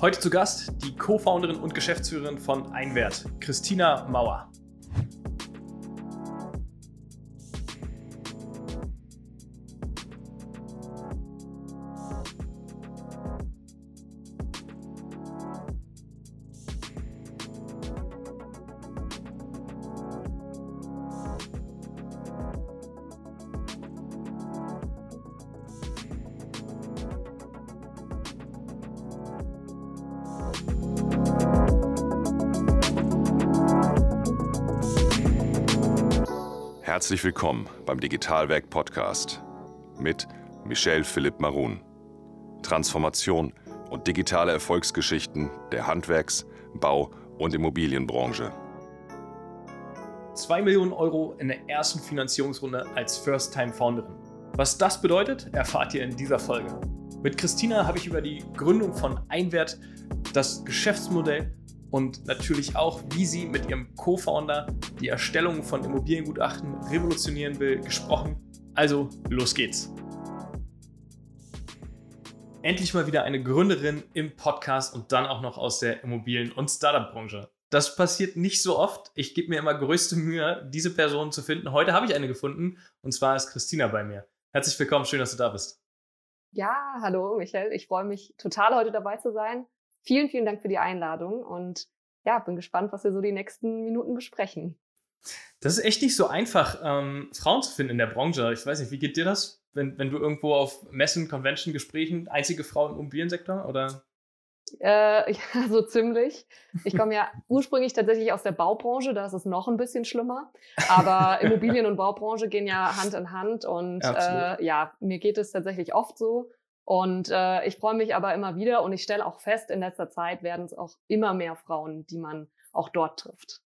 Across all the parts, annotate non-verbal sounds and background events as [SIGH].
Heute zu Gast die Co-Founderin und Geschäftsführerin von Einwert, Christina Mauer. Herzlich willkommen beim Digitalwerk Podcast mit Michel Philipp Marun. Transformation und digitale Erfolgsgeschichten der Handwerks-, Bau- und Immobilienbranche. 2 Millionen Euro in der ersten Finanzierungsrunde als First-Time-Founderin. Was das bedeutet, erfahrt ihr in dieser Folge. Mit Christina habe ich über die Gründung von Einwert, das Geschäftsmodell und natürlich auch, wie sie mit ihrem Co-Founder die Erstellung von Immobiliengutachten revolutionieren will, gesprochen. Also, los geht's. Endlich mal wieder eine Gründerin im Podcast und dann auch noch aus der Immobilien- und Startup-Branche. Das passiert nicht so oft. Ich gebe mir immer größte Mühe, diese Person zu finden. Heute habe ich eine gefunden und zwar ist Christina bei mir. Herzlich willkommen, schön, dass du da bist. Ja, hallo Michael. Ich freue mich total heute dabei zu sein. Vielen, vielen Dank für die Einladung und ja, bin gespannt, was wir so die nächsten Minuten besprechen. Das ist echt nicht so einfach, ähm, Frauen zu finden in der Branche. Ich weiß nicht, wie geht dir das, wenn, wenn du irgendwo auf Messen, Convention, Gesprächen, einzige Frau im Immobiliensektor oder? Äh, [LAUGHS] ja, so ziemlich. Ich komme ja [LAUGHS] ursprünglich tatsächlich aus der Baubranche, da ist es noch ein bisschen schlimmer. Aber [LAUGHS] Immobilien- und Baubranche gehen ja Hand in Hand und äh, ja, mir geht es tatsächlich oft so. Und äh, ich freue mich aber immer wieder und ich stelle auch fest, in letzter Zeit werden es auch immer mehr Frauen, die man auch dort trifft.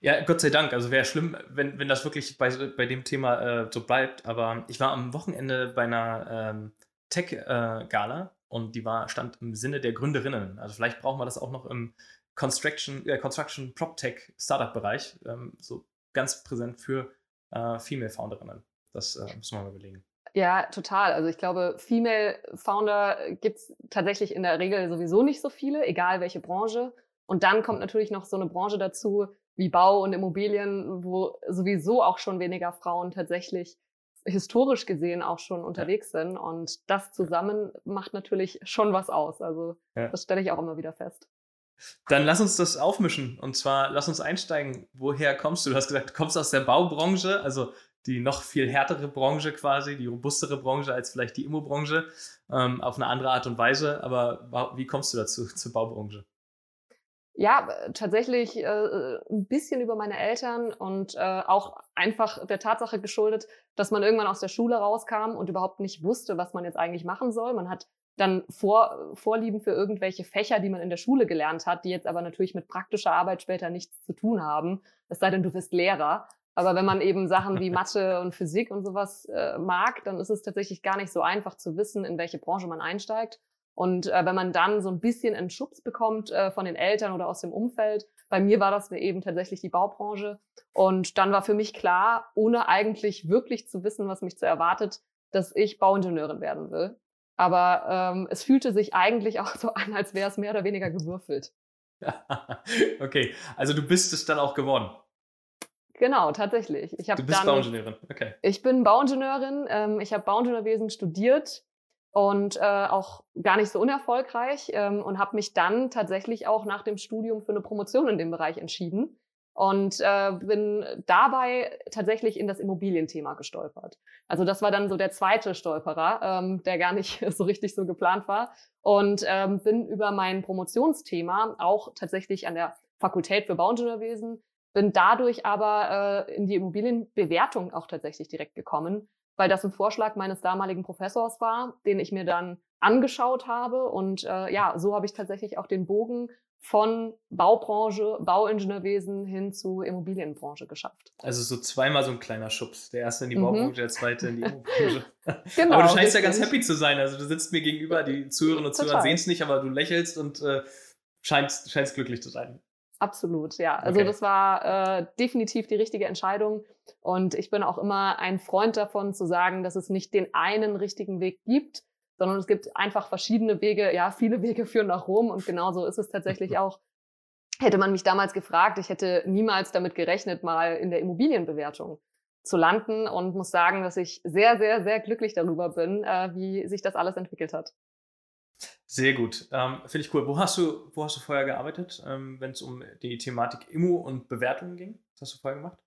Ja, Gott sei Dank. Also wäre schlimm, wenn, wenn das wirklich bei, bei dem Thema äh, so bleibt. Aber ich war am Wochenende bei einer ähm, Tech-Gala äh, und die war, stand im Sinne der Gründerinnen. Also vielleicht brauchen wir das auch noch im Construction, äh, Construction PropTech Startup-Bereich, ähm, so ganz präsent für äh, Female Founderinnen. Das äh, müssen wir mal überlegen. Ja, total. Also ich glaube, Female Founder gibt's tatsächlich in der Regel sowieso nicht so viele, egal welche Branche. Und dann kommt natürlich noch so eine Branche dazu wie Bau und Immobilien, wo sowieso auch schon weniger Frauen tatsächlich historisch gesehen auch schon unterwegs ja. sind. Und das zusammen macht natürlich schon was aus. Also ja. das stelle ich auch immer wieder fest. Dann lass uns das aufmischen. Und zwar lass uns einsteigen. Woher kommst du? Du hast gesagt, du kommst aus der Baubranche. Also die noch viel härtere Branche quasi, die robustere Branche als vielleicht die Immobranche, ähm, auf eine andere Art und Weise. Aber wie kommst du dazu, [LAUGHS] zur Baubranche? Ja, tatsächlich äh, ein bisschen über meine Eltern und äh, auch einfach der Tatsache geschuldet, dass man irgendwann aus der Schule rauskam und überhaupt nicht wusste, was man jetzt eigentlich machen soll. Man hat dann Vor Vorlieben für irgendwelche Fächer, die man in der Schule gelernt hat, die jetzt aber natürlich mit praktischer Arbeit später nichts zu tun haben. Es sei denn, du bist Lehrer. Aber wenn man eben Sachen wie Mathe und Physik und sowas äh, mag, dann ist es tatsächlich gar nicht so einfach zu wissen, in welche Branche man einsteigt. Und äh, wenn man dann so ein bisschen einen Schubs bekommt äh, von den Eltern oder aus dem Umfeld, bei mir war das eben tatsächlich die Baubranche. Und dann war für mich klar, ohne eigentlich wirklich zu wissen, was mich zu erwartet, dass ich Bauingenieurin werden will. Aber ähm, es fühlte sich eigentlich auch so an, als wäre es mehr oder weniger gewürfelt. [LAUGHS] okay, also du bist es dann auch geworden. Genau, tatsächlich. Ich du bist dann, Bauingenieurin, okay. Ich bin Bauingenieurin. Ähm, ich habe Bauingenieurwesen studiert und äh, auch gar nicht so unerfolgreich ähm, und habe mich dann tatsächlich auch nach dem Studium für eine Promotion in dem Bereich entschieden und äh, bin dabei tatsächlich in das Immobilienthema gestolpert. Also das war dann so der zweite Stolperer, ähm, der gar nicht [LAUGHS] so richtig so geplant war und ähm, bin über mein Promotionsthema auch tatsächlich an der Fakultät für Bauingenieurwesen bin dadurch aber äh, in die Immobilienbewertung auch tatsächlich direkt gekommen, weil das ein Vorschlag meines damaligen Professors war, den ich mir dann angeschaut habe. Und äh, ja, so habe ich tatsächlich auch den Bogen von Baubranche, Bauingenieurwesen hin zu Immobilienbranche geschafft. Also so zweimal so ein kleiner Schubs. Der erste in die mhm. Baubranche, der zweite in die Immobilienbranche. genau, [LAUGHS] aber du scheinst richtig. ja ganz happy zu sein. Also du sitzt mir gegenüber, die Zuhörerinnen und Zuhörer sehen es nicht, aber du lächelst und äh, scheinst, scheinst glücklich zu sein. Absolut, ja. Also okay. das war äh, definitiv die richtige Entscheidung. Und ich bin auch immer ein Freund davon zu sagen, dass es nicht den einen richtigen Weg gibt, sondern es gibt einfach verschiedene Wege, ja, viele [LAUGHS] Wege führen nach Rom und genauso ist es tatsächlich [LAUGHS] auch. Hätte man mich damals gefragt, ich hätte niemals damit gerechnet, mal in der Immobilienbewertung zu landen und muss sagen, dass ich sehr, sehr, sehr glücklich darüber bin, äh, wie sich das alles entwickelt hat. Sehr gut. Ähm, Finde ich cool. Wo hast du, wo hast du vorher gearbeitet, ähm, wenn es um die Thematik Immo und Bewertungen ging? Was hast du vorher gemacht?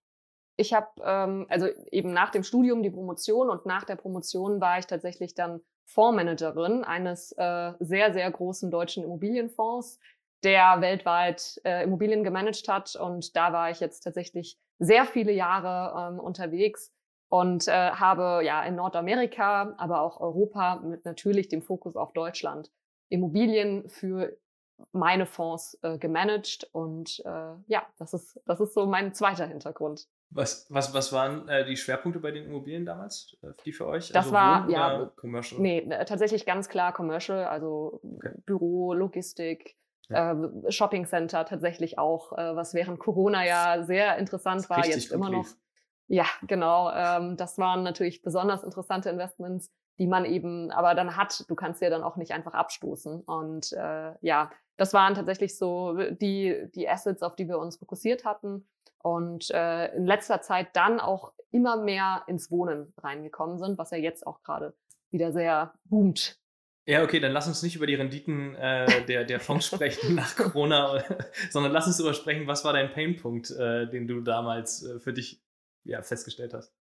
Ich habe, ähm, also eben nach dem Studium die Promotion und nach der Promotion war ich tatsächlich dann Fondsmanagerin eines äh, sehr, sehr großen deutschen Immobilienfonds, der weltweit äh, Immobilien gemanagt hat. Und da war ich jetzt tatsächlich sehr viele Jahre ähm, unterwegs und äh, habe ja in Nordamerika, aber auch Europa mit natürlich dem Fokus auf Deutschland Immobilien für meine Fonds äh, gemanagt und äh, ja, das ist das ist so mein zweiter Hintergrund. Was, was, was waren äh, die Schwerpunkte bei den Immobilien damals, äh, die für euch? Das also war ja Commercial. Nee, äh, tatsächlich ganz klar Commercial, also okay. Büro, Logistik, ja. äh, Shopping Center tatsächlich auch, äh, was während Corona ja sehr interessant war, jetzt immer noch. Ja, genau. Ähm, das waren natürlich besonders interessante Investments, die man eben aber dann hat. Du kannst ja dann auch nicht einfach abstoßen. Und äh, ja, das waren tatsächlich so die, die Assets, auf die wir uns fokussiert hatten. Und äh, in letzter Zeit dann auch immer mehr ins Wohnen reingekommen sind, was ja jetzt auch gerade wieder sehr boomt. Ja, okay, dann lass uns nicht über die Renditen äh, der, der Fonds sprechen nach Corona, [LAUGHS] sondern lass uns darüber sprechen, was war dein Painpunkt, äh, den du damals äh, für dich ja, festgestellt hast?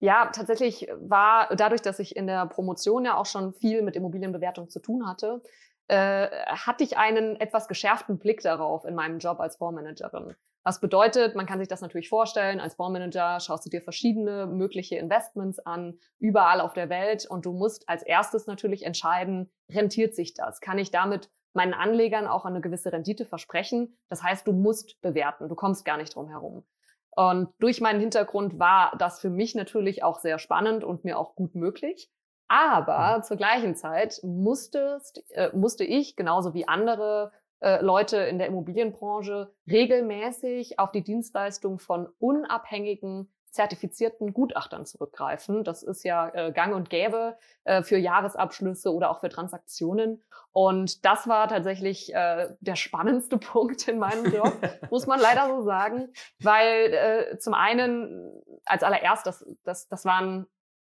Ja, tatsächlich war dadurch, dass ich in der Promotion ja auch schon viel mit Immobilienbewertung zu tun hatte, äh, hatte ich einen etwas geschärften Blick darauf in meinem Job als Fondsmanagerin. Was bedeutet, man kann sich das natürlich vorstellen, als Fondsmanager schaust du dir verschiedene mögliche Investments an, überall auf der Welt und du musst als erstes natürlich entscheiden, rentiert sich das? Kann ich damit meinen Anlegern auch eine gewisse Rendite versprechen? Das heißt, du musst bewerten, du kommst gar nicht drum herum. Und durch meinen Hintergrund war das für mich natürlich auch sehr spannend und mir auch gut möglich. Aber mhm. zur gleichen Zeit musste, äh, musste ich, genauso wie andere äh, Leute in der Immobilienbranche, regelmäßig auf die Dienstleistung von unabhängigen zertifizierten Gutachtern zurückgreifen. Das ist ja äh, gang und gäbe äh, für Jahresabschlüsse oder auch für Transaktionen. Und das war tatsächlich äh, der spannendste [LAUGHS] Punkt in meinem Job, muss man leider so sagen, weil äh, zum einen als allererst, das, das, das waren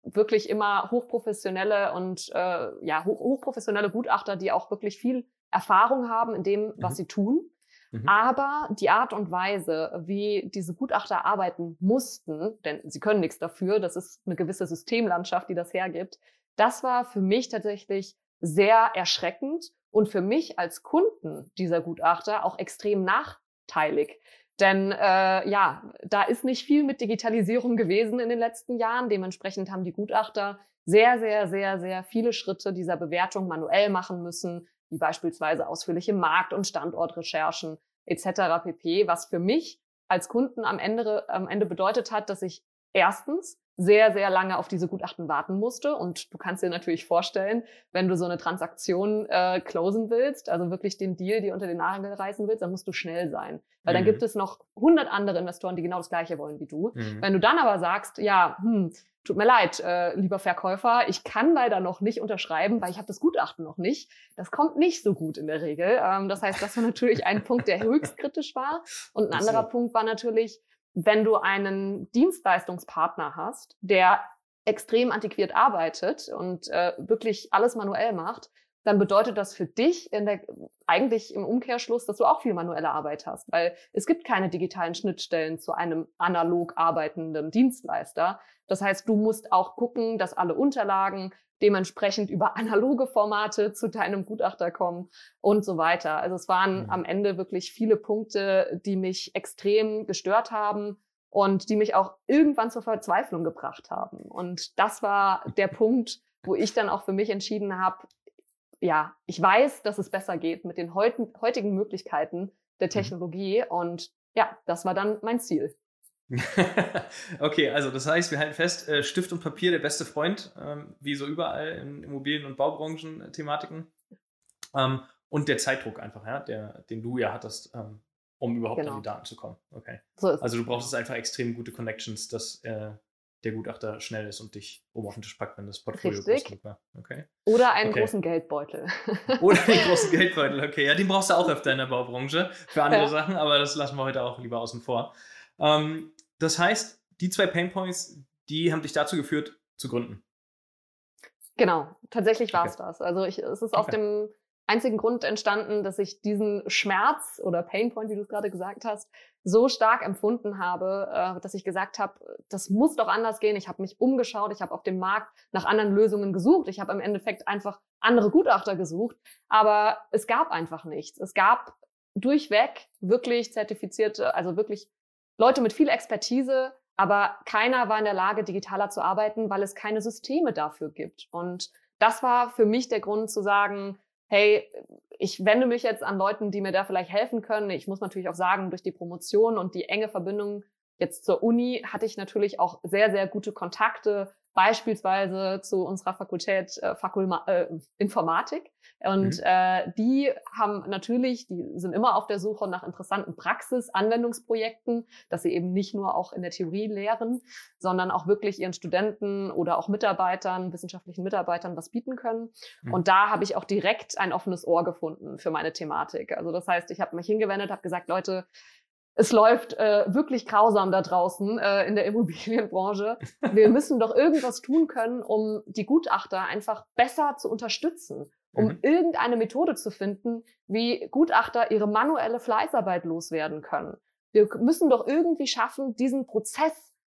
wirklich immer hochprofessionelle und äh, ja hoch, hochprofessionelle Gutachter, die auch wirklich viel Erfahrung haben in dem, was mhm. sie tun. Mhm. Aber die Art und Weise, wie diese Gutachter arbeiten mussten, denn sie können nichts dafür, das ist eine gewisse Systemlandschaft, die das hergibt, das war für mich tatsächlich sehr erschreckend und für mich als Kunden dieser Gutachter auch extrem nachteilig. Denn äh, ja, da ist nicht viel mit Digitalisierung gewesen in den letzten Jahren. Dementsprechend haben die Gutachter sehr, sehr, sehr, sehr viele Schritte dieser Bewertung manuell machen müssen, wie beispielsweise ausführliche Markt- und Standortrecherchen etc. pp., was für mich als Kunden am Ende, am Ende bedeutet hat, dass ich erstens sehr, sehr lange auf diese Gutachten warten musste. Und du kannst dir natürlich vorstellen, wenn du so eine Transaktion äh, closen willst, also wirklich den Deal dir unter den Nagel reißen willst, dann musst du schnell sein. Weil mhm. dann gibt es noch 100 andere Investoren, die genau das Gleiche wollen wie du. Mhm. Wenn du dann aber sagst, ja, hm, tut mir leid, äh, lieber Verkäufer, ich kann leider noch nicht unterschreiben, weil ich habe das Gutachten noch nicht. Das kommt nicht so gut in der Regel. Ähm, das heißt, das war natürlich ein Punkt, der höchst kritisch war. Und ein anderer Punkt war natürlich, wenn du einen Dienstleistungspartner hast, der extrem antiquiert arbeitet und äh, wirklich alles manuell macht, dann bedeutet das für dich der, eigentlich im Umkehrschluss, dass du auch viel manuelle Arbeit hast, weil es gibt keine digitalen Schnittstellen zu einem analog arbeitenden Dienstleister. Das heißt, du musst auch gucken, dass alle Unterlagen dementsprechend über analoge Formate zu deinem Gutachter kommen und so weiter. Also es waren mhm. am Ende wirklich viele Punkte, die mich extrem gestört haben und die mich auch irgendwann zur Verzweiflung gebracht haben. Und das war der Punkt, wo ich dann auch für mich entschieden habe, ja, ich weiß, dass es besser geht mit den heutigen Möglichkeiten der mhm. Technologie. Und ja, das war dann mein Ziel. [LAUGHS] okay, also das heißt, wir halten fest, äh, Stift und Papier der beste Freund, ähm, wie so überall in Immobilien- und Baubranchen-Thematiken. Ähm, und der Zeitdruck einfach, ja, der, den du ja hattest, ähm, um überhaupt genau. an die Daten zu kommen. Okay. So also du brauchst einfach extrem gute Connections, dass äh, der Gutachter schnell ist und dich oben auf den Tisch packt, wenn das Portfolio Richtig. groß genug war. Okay. Oder einen Okay. großen Geldbeutel. [LAUGHS] Oder den [LAUGHS] großen Geldbeutel, okay. Ja, den brauchst du auch öfter in der Baubranche für andere Ja. Sachen, aber das lassen wir heute auch lieber außen vor. Ähm, das heißt, die zwei Painpoints, die haben dich dazu geführt, zu gründen. Genau, tatsächlich war es Okay. das. Also ich, es ist aus Okay. dem einzigen Grund entstanden, dass ich diesen Schmerz oder Painpoint, wie du es gerade gesagt hast, so stark empfunden habe, äh, dass ich gesagt habe, das muss doch anders gehen. Ich habe mich umgeschaut, ich habe auf dem Markt nach anderen Lösungen gesucht. Ich habe im Endeffekt einfach andere Gutachter gesucht, aber es gab einfach nichts. Es gab durchweg wirklich zertifizierte, also wirklich Leute mit viel Expertise, aber keiner war in der Lage, digitaler zu arbeiten, weil es keine Systeme dafür gibt. Und das war für mich der Grund zu sagen, hey, ich wende mich jetzt an Leuten, die mir da vielleicht helfen können. Ich muss natürlich auch sagen, durch die Promotion und die enge Verbindung jetzt zur Uni hatte ich natürlich auch sehr, sehr gute Kontakte, beispielsweise zu unserer Fakultät äh, Fakulma äh, Informatik. Und Mhm. äh, die haben natürlich, die sind immer auf der Suche nach interessanten Praxis-Anwendungsprojekten, dass sie eben nicht nur auch in der Theorie lehren, sondern auch wirklich ihren Studenten oder auch Mitarbeitern, wissenschaftlichen Mitarbeitern was bieten können. Mhm. Und da habe ich auch direkt ein offenes Ohr gefunden für meine Thematik. Also das heißt, ich habe mich hingewendet, habe gesagt, Leute, es läuft äh, wirklich grausam da draußen äh, in der [LAUGHS] Immobilienbranche. Wir müssen doch irgendwas tun können, um die Gutachter einfach besser zu unterstützen, um Mhm. irgendeine Methode zu finden, wie Gutachter ihre manuelle Fleißarbeit loswerden können. Wir müssen doch irgendwie schaffen, diesen Prozess,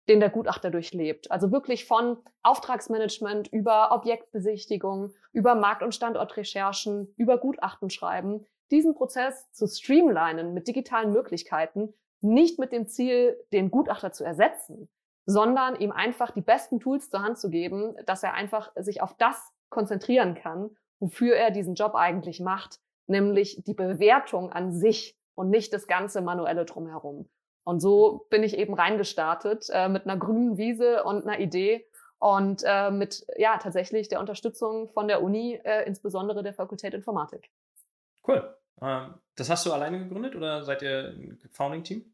den der Gutachter durchlebt, also wirklich von Auftragsmanagement über Objektbesichtigung, über Markt- und Standortrecherchen, über Gutachten schreiben, diesen Prozess zu streamlinen mit digitalen Möglichkeiten, nicht mit dem Ziel, den Gutachter zu ersetzen, sondern ihm einfach die besten Tools zur Hand zu geben, dass er einfach sich auf das konzentrieren kann, wofür er diesen Job eigentlich macht, nämlich die Bewertung an sich und nicht das ganze manuelle drumherum. Und so bin ich eben reingestartet äh, mit einer grünen Wiese und einer Idee und äh, mit ja tatsächlich der Unterstützung von der Uni, äh, insbesondere der Fakultät Informatik. Cool. Ähm, das hast du alleine gegründet oder seid ihr ein Founding-Team?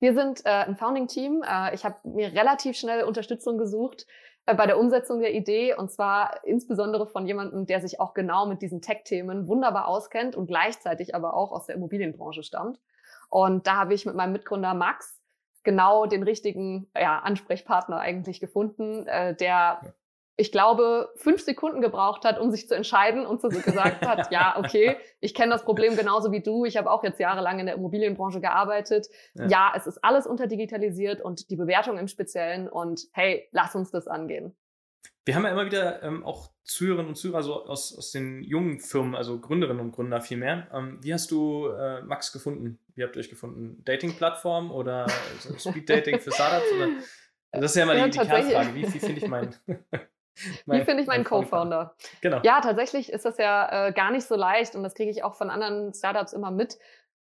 Wir sind äh, ein Founding-Team. Äh, ich habe mir relativ schnell Unterstützung gesucht äh, bei der Umsetzung der Idee und zwar insbesondere von jemandem, der sich auch genau mit diesen Tech-Themen wunderbar auskennt und gleichzeitig aber auch aus der Immobilienbranche stammt. Und da habe ich mit meinem Mitgründer Max genau den richtigen ja, Ansprechpartner eigentlich gefunden, äh, der ich glaube, fünf Sekunden gebraucht hat, um sich zu entscheiden und so gesagt hat, ja, [LAUGHS] okay, ich kenne das Problem genauso wie du. Ich habe auch jetzt jahrelang in der Immobilienbranche gearbeitet. Ja. Ja. es ist alles unterdigitalisiert und die Bewertung im Speziellen. Und hey, lass uns das angehen. Wir haben ja immer wieder ähm, auch Zuhörerinnen und Zuhörer so aus, aus den jungen Firmen, also Gründerinnen und Gründer vielmehr. Ähm, wie hast du äh, Max gefunden? Wie habt ihr euch gefunden? Dating-Plattform oder [LAUGHS] Speed-Dating für Startups? Oder? Das ist ja immer Ja, die, die. Kernfrage. Wie, wie finde ich meinen. [LAUGHS] [LAUGHS] Wie finde ich meinen Co-Founder? Genau. Ja, tatsächlich ist das ja äh, gar nicht so leicht und das kriege ich auch von anderen Startups immer mit.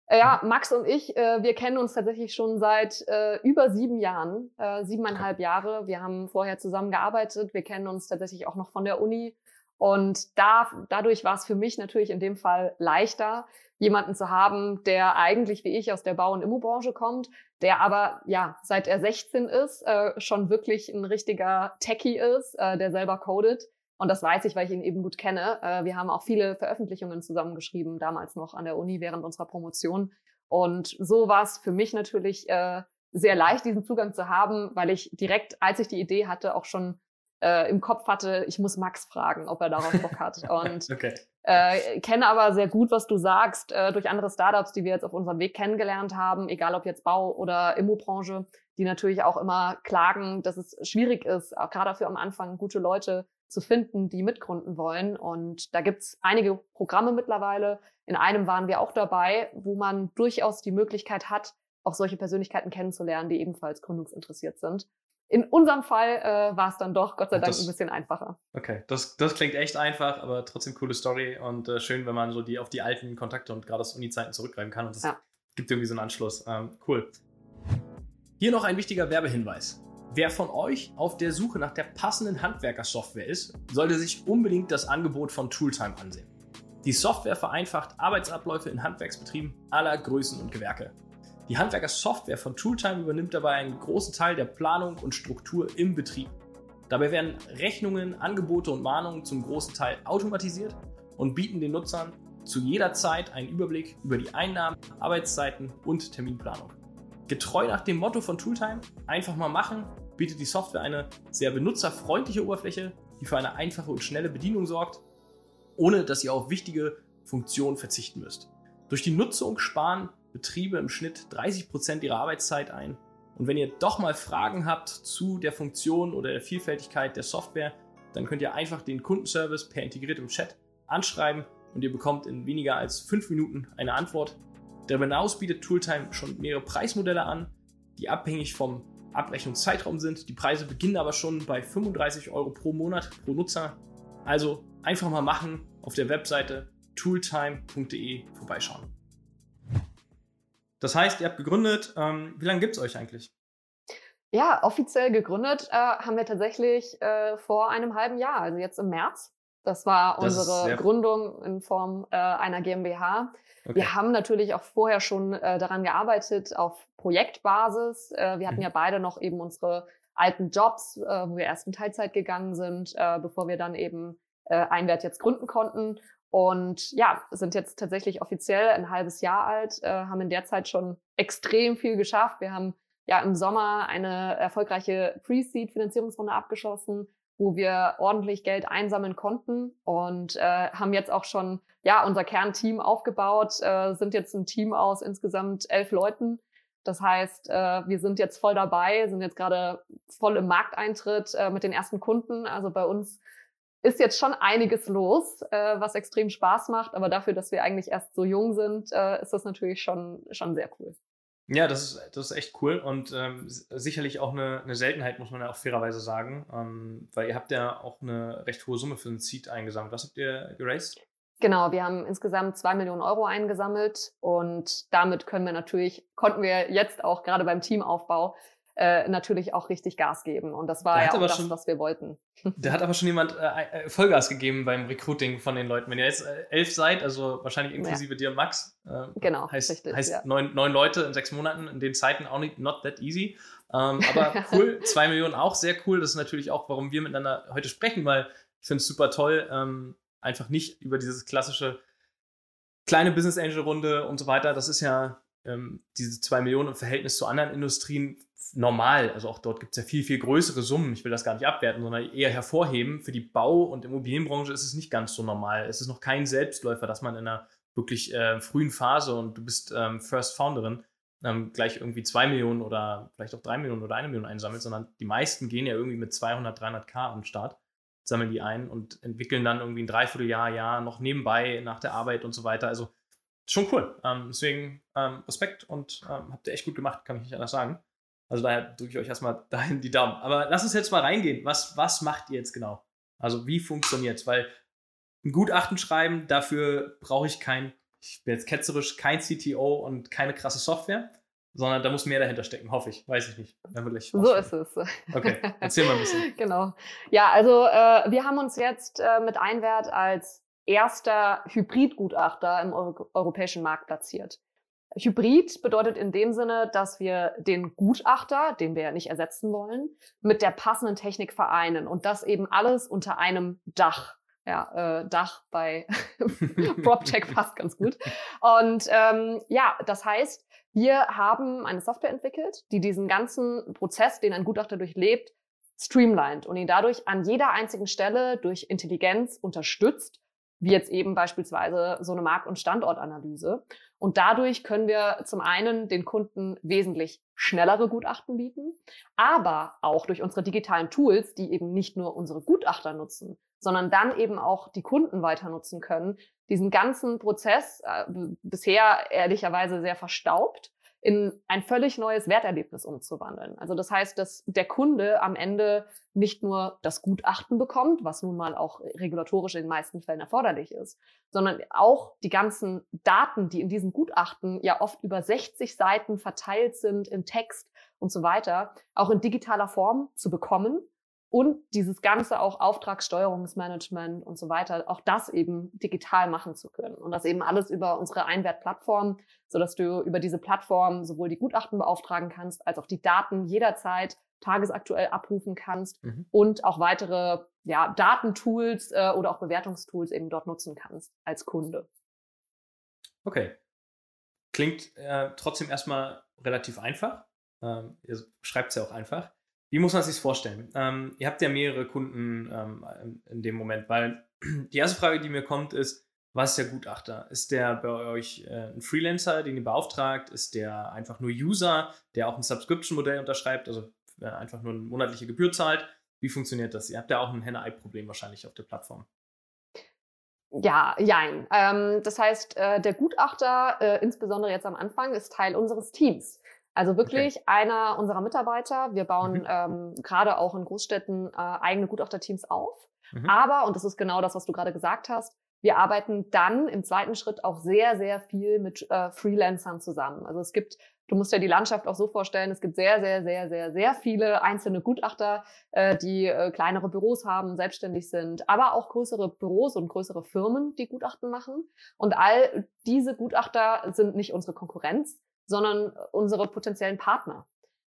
Äh, ja, Max und ich, äh, wir kennen uns tatsächlich schon seit äh, über sieben Jahren, äh, siebeneinhalb Jahre. Wir haben vorher zusammengearbeitet. Wir kennen uns tatsächlich auch noch von der Uni. Und da, dadurch war es für mich natürlich in dem Fall leichter, jemanden zu haben, der eigentlich wie ich aus der Bau- und Immobranche kommt, der aber ja seit er 16 ist äh, schon wirklich ein richtiger Techie ist, äh, der selber codet. Und das weiß ich, weil ich ihn eben gut kenne. Äh, wir haben auch viele Veröffentlichungen zusammengeschrieben, damals noch an der Uni während unserer Promotion. Und so war es für mich natürlich äh, sehr leicht, diesen Zugang zu haben, weil ich direkt, als ich die Idee hatte, auch schon äh, im Kopf hatte, ich muss Max fragen, ob er darauf Bock hat. [LAUGHS] Und Okay. äh, kenne aber sehr gut, was du sagst, äh, durch andere Startups, die wir jetzt auf unserem Weg kennengelernt haben, egal ob jetzt Bau- oder Immobranche, die natürlich auch immer klagen, dass es schwierig ist, auch gerade dafür am Anfang gute Leute zu finden, die mitgründen wollen. Und da gibt's einige Programme mittlerweile. In einem waren wir auch dabei, wo man durchaus die Möglichkeit hat, auch solche Persönlichkeiten kennenzulernen, die ebenfalls gründungsinteressiert sind. In unserem Fall äh, war es dann doch, Gott sei Dank, Das- ein bisschen einfacher. Okay, das, das klingt echt einfach, aber trotzdem coole Story und äh, schön, wenn man so die auf die alten Kontakte und gerade aus Uni-Zeiten zurückgreifen kann und das Ja. gibt irgendwie so einen Anschluss. Ähm, cool. Hier noch ein wichtiger Werbehinweis. Wer von euch auf der Suche nach der passenden Handwerkersoftware ist, sollte sich unbedingt das Angebot von Tooltime ansehen. Die Software vereinfacht Arbeitsabläufe in Handwerksbetrieben aller Größen und Gewerke. Die Handwerker-Software von Tooltime übernimmt dabei einen großen Teil der Planung und Struktur im Betrieb. Dabei werden Rechnungen, Angebote und Mahnungen zum großen Teil automatisiert und bieten den Nutzern zu jeder Zeit einen Überblick über die Einnahmen, Arbeitszeiten und Terminplanung. Getreu nach dem Motto von Tooltime, einfach mal machen, bietet die Software eine sehr benutzerfreundliche Oberfläche, die für eine einfache und schnelle Bedienung sorgt, ohne dass ihr auf wichtige Funktionen verzichten müsst. Durch die Nutzung sparen Betriebe im Schnitt 30 Prozent ihrer Arbeitszeit ein. Und wenn ihr doch mal Fragen habt zu der Funktion oder der Vielfältigkeit der Software, dann könnt ihr einfach den Kundenservice per integriertem Chat anschreiben und ihr bekommt in weniger als fünf Minuten eine Antwort. Darüber hinaus bietet Tooltime schon mehrere Preismodelle an, die abhängig vom Abrechnungszeitraum sind. Die Preise beginnen aber schon bei 35 Euro pro Monat pro Nutzer. Also einfach mal machen, auf der Webseite tooltime.de vorbeischauen. Das heißt, ihr habt gegründet. Ähm, wie lange gibt es euch eigentlich? Ja, offiziell gegründet äh, haben wir tatsächlich äh, vor einem halben Jahr, also jetzt im März. Das war das unsere Gründung in Form äh, einer GmbH. Okay. Wir haben natürlich auch vorher schon äh, daran gearbeitet auf Projektbasis. Äh, wir hatten mhm. ja beide noch eben unsere alten Jobs, äh, wo wir erst in Teilzeit gegangen sind, bevor wir dann eben äh, Einwert jetzt gründen konnten. Und ja, sind jetzt tatsächlich offiziell ein halbes Jahr alt, äh, haben in der Zeit schon extrem viel geschafft. Wir haben ja im Sommer eine erfolgreiche Pre-Seed-Finanzierungsrunde abgeschlossen, wo wir ordentlich Geld einsammeln konnten und äh, haben jetzt auch schon ja unser Kernteam aufgebaut, äh, sind jetzt ein Team aus insgesamt elf Leuten. Das heißt, äh, wir sind jetzt voll dabei, sind jetzt gerade voll im Markteintritt äh, mit den ersten Kunden. Also bei uns ist jetzt schon einiges los, äh, was extrem Spaß macht. Aber dafür, dass wir eigentlich erst so jung sind, äh, ist das natürlich schon, schon sehr cool. Ja, das ist, das ist echt cool und ähm, sicherlich auch eine, eine, Seltenheit, muss man ja auch fairerweise sagen, ähm, weil ihr habt ja auch eine recht hohe Summe für den Seed eingesammelt. Was habt ihr geraced? Genau, wir haben insgesamt zwei Millionen Euro eingesammelt und damit können wir natürlich, konnten wir jetzt auch gerade beim Teamaufbau äh, natürlich auch richtig Gas geben. Und das war ja auch das, schon, was wir wollten. [LAUGHS] Da hat aber schon jemand äh, äh, Vollgas gegeben beim Recruiting von den Leuten. Wenn ihr jetzt äh, elf seid, also wahrscheinlich inklusive ja. dir und Max, äh, genau, heißt, richtig, heißt ja. neun, neun Leute in sechs Monaten, in den Zeiten auch nicht not that easy. Ähm, aber [LAUGHS] cool, zwei Millionen auch sehr cool. Das ist natürlich auch, warum wir miteinander heute sprechen, weil ich finde es super toll, ähm, einfach nicht über dieses klassische kleine Business Angel Runde und so weiter. Das ist ja ähm, diese zwei Millionen im Verhältnis zu anderen Industrien normal. Also auch dort gibt es ja viel, viel größere Summen. Ich will das gar nicht abwerten, sondern eher hervorheben. Für die Bau- und Immobilienbranche ist es nicht ganz so normal. Es ist noch kein Selbstläufer, dass man in einer wirklich äh, frühen Phase und du bist ähm, First Founderin ähm, gleich irgendwie zwei Millionen oder vielleicht auch drei Millionen oder eine Million einsammelt, sondern die meisten gehen ja irgendwie mit 200, 300 K am Start, sammeln die ein und entwickeln dann irgendwie ein Dreivierteljahr, Jahr noch nebenbei nach der Arbeit und so weiter. Also schon cool. Ähm, deswegen ähm, Respekt und ähm, habt ihr echt gut gemacht, kann ich nicht anders sagen. Also daher drücke ich euch erstmal [LAUGHS] dahin die Daumen. Aber lass uns jetzt mal reingehen. Was, was macht ihr jetzt genau? Also wie funktioniert es? Weil ein Gutachten schreiben, dafür brauche ich kein, ich bin jetzt ketzerisch, kein CTO und keine krasse Software, sondern da muss mehr dahinter stecken, hoffe ich. Weiß ich nicht. so ist es. Okay, erzähl mal ein bisschen. [LAUGHS] genau. Ja, also äh, wir haben uns jetzt äh, mit Einwert als erster Hybridgutachter im Euro europäischen Markt platziert. Hybrid bedeutet in dem Sinne, dass wir den Gutachter, den wir ja nicht ersetzen wollen, mit der passenden Technik vereinen und das eben alles unter einem Dach. Ja, äh, Dach bei [LAUGHS] PropTech [LAUGHS] passt ganz gut. Und ähm, ja, das heißt, wir haben eine Software entwickelt, die diesen ganzen Prozess, den ein Gutachter durchlebt, streamlined und ihn dadurch an jeder einzigen Stelle durch Intelligenz unterstützt wie jetzt eben beispielsweise so eine Markt- und Standortanalyse. Und dadurch können wir zum einen den Kunden wesentlich schnellere Gutachten bieten, aber auch durch unsere digitalen Tools, die eben nicht nur unsere Gutachter nutzen, sondern dann eben auch die Kunden weiter nutzen können, diesen ganzen Prozess, äh, bisher ehrlicherweise sehr verstaubt, in ein völlig neues Werterlebnis umzuwandeln. Also das heißt, dass der Kunde am Ende nicht nur das Gutachten bekommt, was nun mal auch regulatorisch in den meisten Fällen erforderlich ist, sondern auch die ganzen Daten, die in diesem Gutachten ja oft über 60 Seiten verteilt sind in Text und so weiter, auch in digitaler Form zu bekommen und dieses ganze auch Auftragssteuerungsmanagement und so weiter, auch das eben digital machen zu können. Und das eben alles über unsere Einwertplattform, sodass du über diese Plattform sowohl die Gutachten beauftragen kannst, als auch die Daten jederzeit tagesaktuell abrufen kannst mhm. und auch weitere ja, Datentools äh, oder auch Bewertungstools eben dort nutzen kannst als Kunde. Okay. Klingt äh, trotzdem erstmal relativ einfach. Ähm, ihr schreibt es ja auch einfach. Wie muss man sich vorstellen? Ähm, ihr habt ja mehrere Kunden ähm, in dem Moment, weil [CLEARS THROAT] die erste Frage, die mir kommt, ist, was ist der Gutachter? Ist der bei euch äh, ein Freelancer, den ihr beauftragt? Ist der einfach nur User, der auch ein Subscription-Modell unterschreibt, also äh, einfach nur eine monatliche Gebühr zahlt? Wie funktioniert das? Ihr habt ja auch ein Henne-Ei-Problem wahrscheinlich auf der Plattform. Ja, jein. Ähm, das heißt, äh, der Gutachter, äh, insbesondere jetzt am Anfang, ist Teil unseres Teams. Also wirklich okay. einer unserer Mitarbeiter. Wir bauen mhm. ähm, gerade auch in Großstädten äh, eigene Gutachterteams auf. Mhm. Aber, und das ist genau das, was du gerade gesagt hast, wir arbeiten dann im zweiten Schritt auch sehr, sehr viel mit äh, Freelancern zusammen. Also es gibt, du musst dir die Landschaft auch so vorstellen, es gibt sehr, sehr, sehr, sehr, sehr viele einzelne Gutachter, äh, die äh, kleinere Büros haben, selbstständig sind, aber auch größere Büros und größere Firmen, die Gutachten machen. Und all diese Gutachter sind nicht unsere Konkurrenz, sondern unsere potenziellen Partner.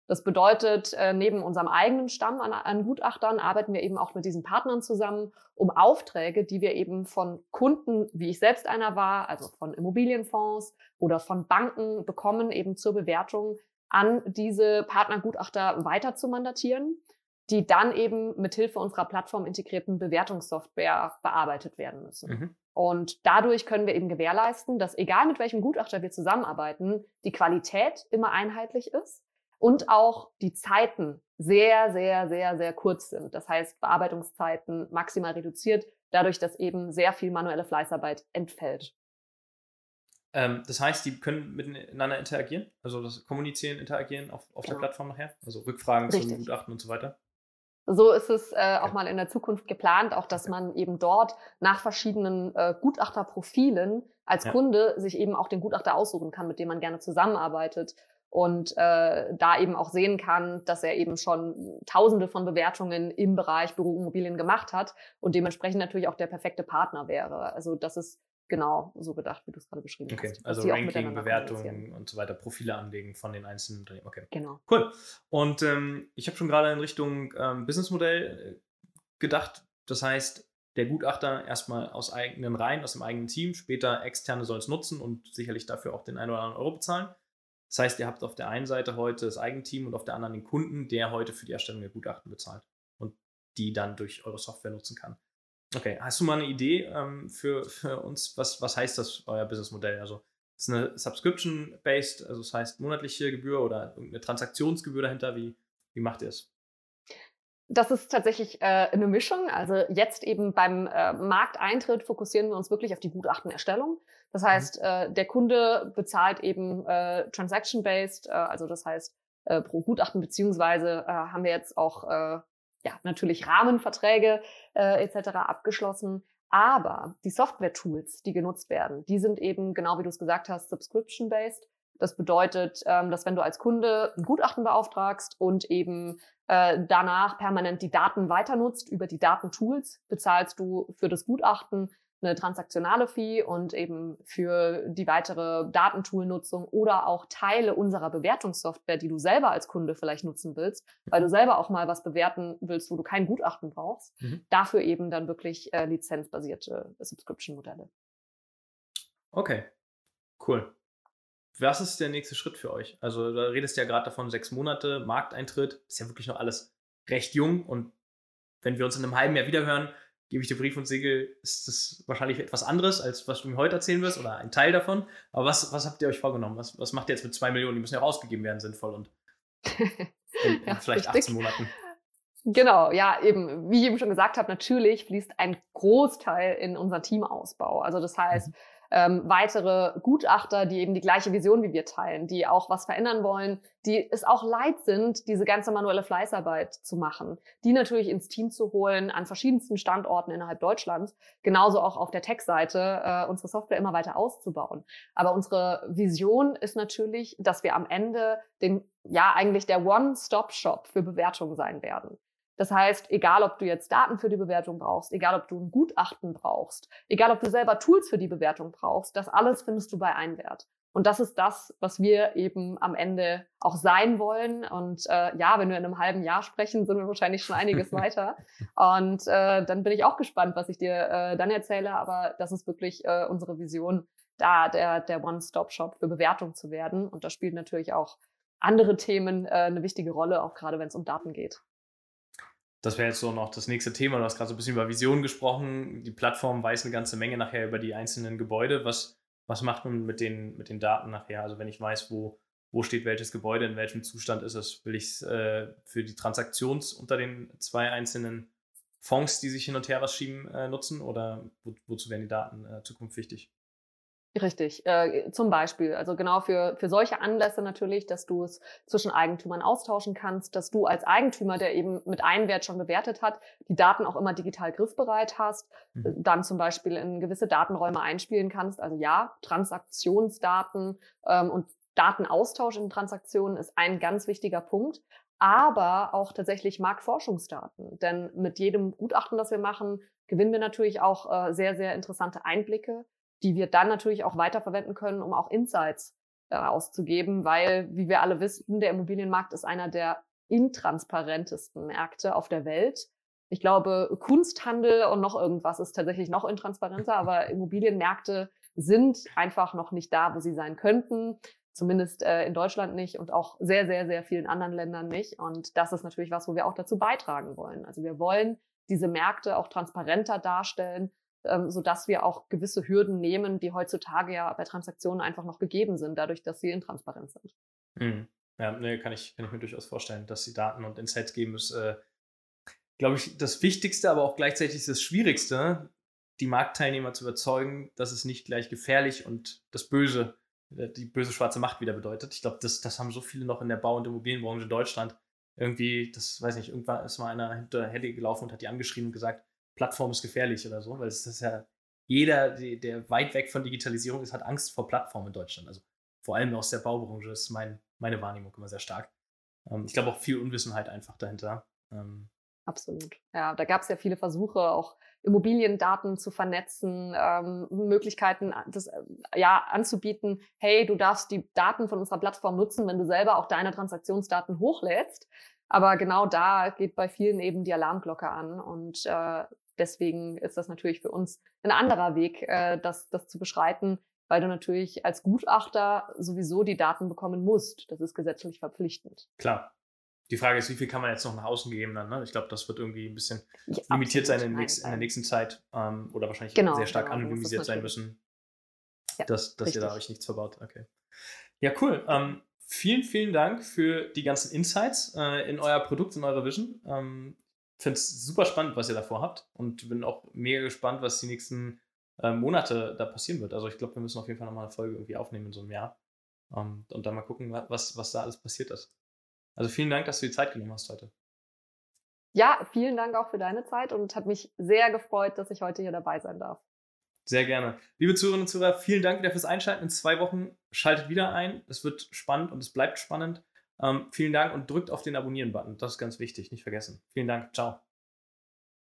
Das bedeutet, äh, neben unserem eigenen Stamm an, an, Gutachtern arbeiten wir eben auch mit diesen Partnern zusammen, um Aufträge, die wir eben von Kunden, wie ich selbst einer war, also von Immobilienfonds oder von Banken bekommen, eben zur Bewertung an diese Partnergutachter weiter zu mandatieren, die dann eben mit Hilfe unserer plattformintegrierten Bewertungssoftware bearbeitet werden müssen. Mhm. Und dadurch können wir eben gewährleisten, dass egal mit welchem Gutachter wir zusammenarbeiten, die Qualität immer einheitlich ist und auch die Zeiten sehr, sehr, sehr, sehr kurz sind. Das heißt, Bearbeitungszeiten maximal reduziert, dadurch, dass eben sehr viel manuelle Fleißarbeit entfällt. Ähm, das heißt, die können miteinander interagieren, also das Kommunizieren, Interagieren auf, auf der ja. Plattform nachher, also Rückfragen Richtig. zum Gutachten und so weiter. So ist es äh, auch mal in der Zukunft geplant, auch dass man eben dort nach verschiedenen äh, Gutachterprofilen als ja. Kunde sich eben auch den Gutachter aussuchen kann, mit dem man gerne zusammenarbeitet und äh, da eben auch sehen kann, dass er eben schon Tausende von Bewertungen im Bereich Büroimmobilien gemacht hat und dementsprechend natürlich auch der perfekte Partner wäre. Also das ist genau so gedacht, wie du es gerade beschrieben okay. hast. Also Ranking, Bewertungen und so weiter, Profile anlegen von den einzelnen Unternehmen. Okay. Genau. Cool. Und ähm, ich habe schon gerade in Richtung ähm, Businessmodell äh, gedacht. Das heißt, der Gutachter erstmal aus eigenen Reihen, aus dem eigenen Team, später externe soll es nutzen und sicherlich dafür auch den einen oder anderen Euro bezahlen. Das heißt, ihr habt auf der einen Seite heute das Eigenteam und auf der anderen den Kunden, der heute für die Erstellung der Gutachten bezahlt und die dann durch eure Software nutzen kann. Okay, hast du mal eine Idee ähm, für, für uns? Was, was heißt das, euer Businessmodell? Also, ist eine Subscription-based, also das heißt monatliche Gebühr oder irgendeine Transaktionsgebühr dahinter? Wie, wie macht ihr es? Das ist tatsächlich äh, eine Mischung. Also jetzt eben beim äh, Markteintritt fokussieren wir uns wirklich auf die Gutachtenerstellung. Das mhm. heißt, äh, der Kunde bezahlt eben äh, transaction-based, äh, also das heißt äh, pro Gutachten, beziehungsweise äh, haben wir jetzt auch äh, ja, natürlich Rahmenverträge äh, etc. abgeschlossen. Aber die Software-Tools, die genutzt werden, die sind eben, genau wie du es gesagt hast, subscription-based. Das bedeutet, ähm, dass wenn du als Kunde ein Gutachten beauftragst und eben äh, danach permanent die Daten weiter nutzt über die Datentools, bezahlst du für das Gutachten eine transaktionale Fee und eben für die weitere Datentool-Nutzung oder auch Teile unserer Bewertungssoftware, die du selber als Kunde vielleicht nutzen willst, weil du selber auch mal was bewerten willst, wo du kein Gutachten brauchst, mhm. dafür eben dann wirklich äh, lizenzbasierte Subscription-Modelle. Okay, cool. Was ist der nächste Schritt für euch? Also, da redest du ja gerade davon, sechs Monate, Markteintritt, ist ja wirklich noch alles recht jung und wenn wir uns in einem halben Jahr wiederhören, gebe ich dir Brief und Segel, ist das wahrscheinlich etwas anderes, als was du mir heute erzählen wirst oder ein Teil davon. Aber was, was habt ihr euch vorgenommen? Was, was macht ihr jetzt mit zwei Millionen? Die müssen ja auch ausgegeben werden, sinnvoll und [LAUGHS] in, in ja, vielleicht richtig. 18 Monaten. Genau, ja, eben, wie ich eben schon gesagt habe, natürlich fließt ein Großteil in unseren Teamausbau. Also das heißt, mhm ähm, weitere Gutachter, die eben die gleiche Vision wie wir teilen, die auch was verändern wollen, die es auch leid sind, diese ganze manuelle Fleißarbeit zu machen, die natürlich ins Team zu holen an verschiedensten Standorten innerhalb Deutschlands, genauso auch auf der Tech-Seite äh, unsere Software immer weiter auszubauen. Aber unsere Vision ist natürlich, dass wir am Ende den ja eigentlich der One-Stop-Shop für Bewertungen sein werden. Das heißt, egal ob du jetzt Daten für die Bewertung brauchst, egal ob du ein Gutachten brauchst, egal ob du selber Tools für die Bewertung brauchst, das alles findest du bei Einwert. Und das ist das, was wir eben am Ende auch sein wollen. Und äh, ja, wenn wir in einem halben Jahr sprechen, sind wir wahrscheinlich schon einiges [LAUGHS] weiter. Und äh, dann bin ich auch gespannt, was ich dir äh, dann erzähle. Aber das ist wirklich äh, unsere Vision, da der, der One-Stop-Shop für Bewertung zu werden. Und da spielt natürlich auch andere Themen äh, eine wichtige Rolle, auch gerade wenn es um Daten geht. Das wäre jetzt so noch das nächste Thema. Du hast gerade so ein bisschen über Vision gesprochen. Die Plattform weiß eine ganze Menge nachher über die einzelnen Gebäude. Was, was macht man mit den, mit den Daten nachher? Also wenn ich weiß, wo, wo steht welches Gebäude, in welchem Zustand ist es, will ich es äh, für die Transaktions unter den zwei einzelnen Fonds, die sich hin und her was schieben, äh, nutzen oder wo, wozu werden die Daten äh, Zukunft wichtig? Richtig, äh, zum Beispiel. Also genau für, für solche Anlässe natürlich, dass du es zwischen Eigentümern austauschen kannst, dass du als Eigentümer, der eben mit Einwert schon bewertet hat, die Daten auch immer digital griffbereit hast, mhm. dann zum Beispiel in gewisse Datenräume einspielen kannst. Also ja, Transaktionsdaten ähm, und Datenaustausch in Transaktionen ist ein ganz wichtiger Punkt aber auch tatsächlich Marktforschungsdaten. Denn mit jedem Gutachten, das wir machen, gewinnen wir natürlich auch äh, sehr, sehr interessante Einblicke die wir dann natürlich auch weiterverwenden können, um auch Insights äh, auszugeben, weil, wie wir alle wissen, der Immobilienmarkt ist einer der intransparentesten Märkte auf der Welt. Ich glaube, Kunsthandel und noch irgendwas ist tatsächlich noch intransparenter, [LAUGHS] aber Immobilienmärkte sind einfach noch nicht da, wo sie sein könnten. Zumindest äh, in Deutschland nicht und auch sehr, sehr, sehr vielen anderen Ländern nicht. Und das ist natürlich was, wo wir auch dazu beitragen wollen. Also wir wollen diese Märkte auch transparenter darstellen, ähm, sodass wir auch gewisse Hürden nehmen, die heutzutage ja bei Transaktionen einfach noch gegeben sind, dadurch, dass sie intransparent sind. Mhm. Ja, nee, kann ich, kann ich mir durchaus vorstellen, dass sie Daten und Insights geben ist, äh, glaube ich, das Wichtigste, aber auch gleichzeitig das Schwierigste, die Marktteilnehmer zu überzeugen, dass es nicht gleich gefährlich und das Böse, äh, die böse schwarze Macht wieder bedeutet. Ich glaube, das, das haben so viele noch in der Bau- und Immobilienbranche in Deutschland. Irgendwie, das weiß nicht, irgendwann ist mal einer hinter Hedy gelaufen und hat die angeschrieben und gesagt, Plattform ist gefährlich oder so, weil es ist ja jeder, der weit weg von Digitalisierung ist, hat Angst vor Plattformen in Deutschland. Also vor allem aus der Baubranche ist mein, meine Wahrnehmung immer sehr stark. Ähm, ich glaube auch viel Unwissenheit einfach dahinter. Ähm, Absolut. Ja, da gab es ja viele Versuche, auch Immobiliendaten zu vernetzen, ähm, Möglichkeiten das äh, ja anzubieten. Hey, du darfst die Daten von unserer Plattform nutzen, wenn du selber auch deine Transaktionsdaten hochlädst. Aber genau da geht bei vielen eben die Alarmglocke an und äh, deswegen ist das natürlich für uns ein anderer Weg, äh, das, das zu beschreiten, weil du natürlich als Gutachter sowieso die Daten bekommen musst. Das ist gesetzlich verpflichtend. Klar. Die Frage ist, wie viel kann man jetzt noch nach außen geben dann? Ne? Ich glaube, das wird irgendwie ein bisschen ja, limitiert sein in, nein, in, der nächsten Zeit ähm, oder wahrscheinlich genau, sehr stark genau, anonymisiert sein müssen, ja, dass, dass ihr da euch nichts verbaut. Okay. Ja, cool. Ähm, vielen, vielen Dank für die ganzen Insights äh, in euer Produkt, in eure Vision. Ähm, finde es super spannend, was ihr davor habt und bin auch mega gespannt, was die nächsten äh, Monate da passieren wird. Also ich glaube, wir müssen auf jeden Fall nochmal eine Folge irgendwie aufnehmen in so einem Jahr ähm, und dann mal gucken, was, was da alles passiert ist. Also vielen Dank, dass du die Zeit genommen hast heute. Ja, vielen Dank auch für deine Zeit und hat mich sehr gefreut, dass ich heute hier dabei sein darf. Sehr gerne. Liebe Zuhörerinnen und Zuhörer, vielen Dank wieder fürs Einschalten. In zwei Wochen schaltet wieder ein. Es wird spannend und es bleibt spannend. Ähm, vielen Dank und drückt auf den Abonnieren-Button. Das ist ganz wichtig, nicht vergessen. Vielen Dank. Ciao.